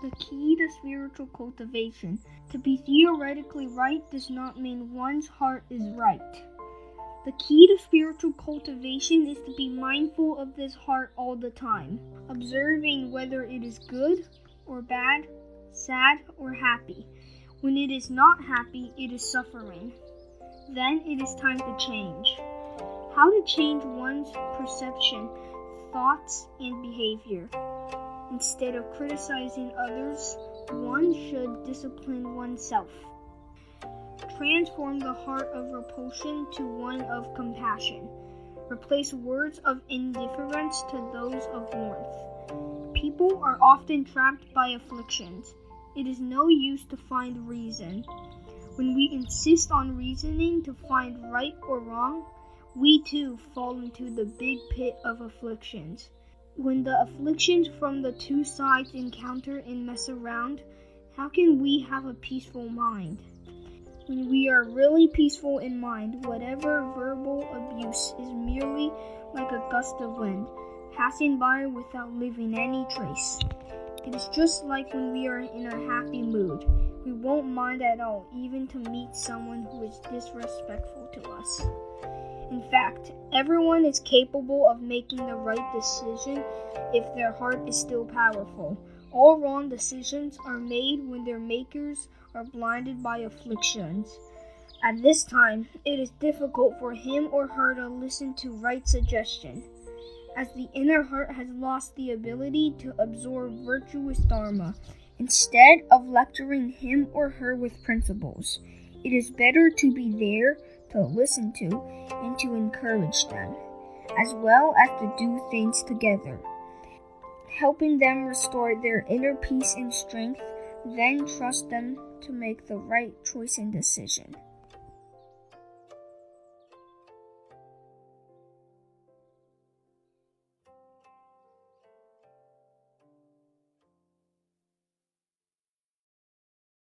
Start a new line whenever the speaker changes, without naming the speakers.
The key to spiritual cultivation. To be theoretically right does not mean one's heart is right. The key to spiritual cultivation is to be mindful of this heart all the time, observing whether it is good or bad, sad or happy. When it is not happy, it is suffering. Then it is time to change. How to change one's perception, thoughts, and behavior. Instead of criticizing others, one should discipline oneself. Transform the heart of repulsion to one of compassion. Replace words of indifference to those of warmth. People are often trapped by afflictions. It is no use to find reason. When we insist on reasoning to find right or wrong, we too fall into the big pit of afflictions. When the afflictions from the two sides encounter and mess around, how can we have a peaceful mind? When we are really peaceful in mind, whatever verbal abuse is merely like a gust of wind, passing by without leaving any trace. It is just like when we are in a happy mood. We won't mind at all, even to meet someone who is disrespectful to us. In fact, everyone is capable of making the right decision if their heart is still powerful. All wrong decisions are made when their makers are blinded by afflictions. At this time, it is difficult for him or her to listen to right suggestion, as the inner heart has lost the ability to absorb virtuous dharma. Instead of lecturing him or her with principles, it is better to be there to listen to and to encourage them, as well as to do things together, helping them restore their inner peace and strength, then trust them to make the right choice and decision.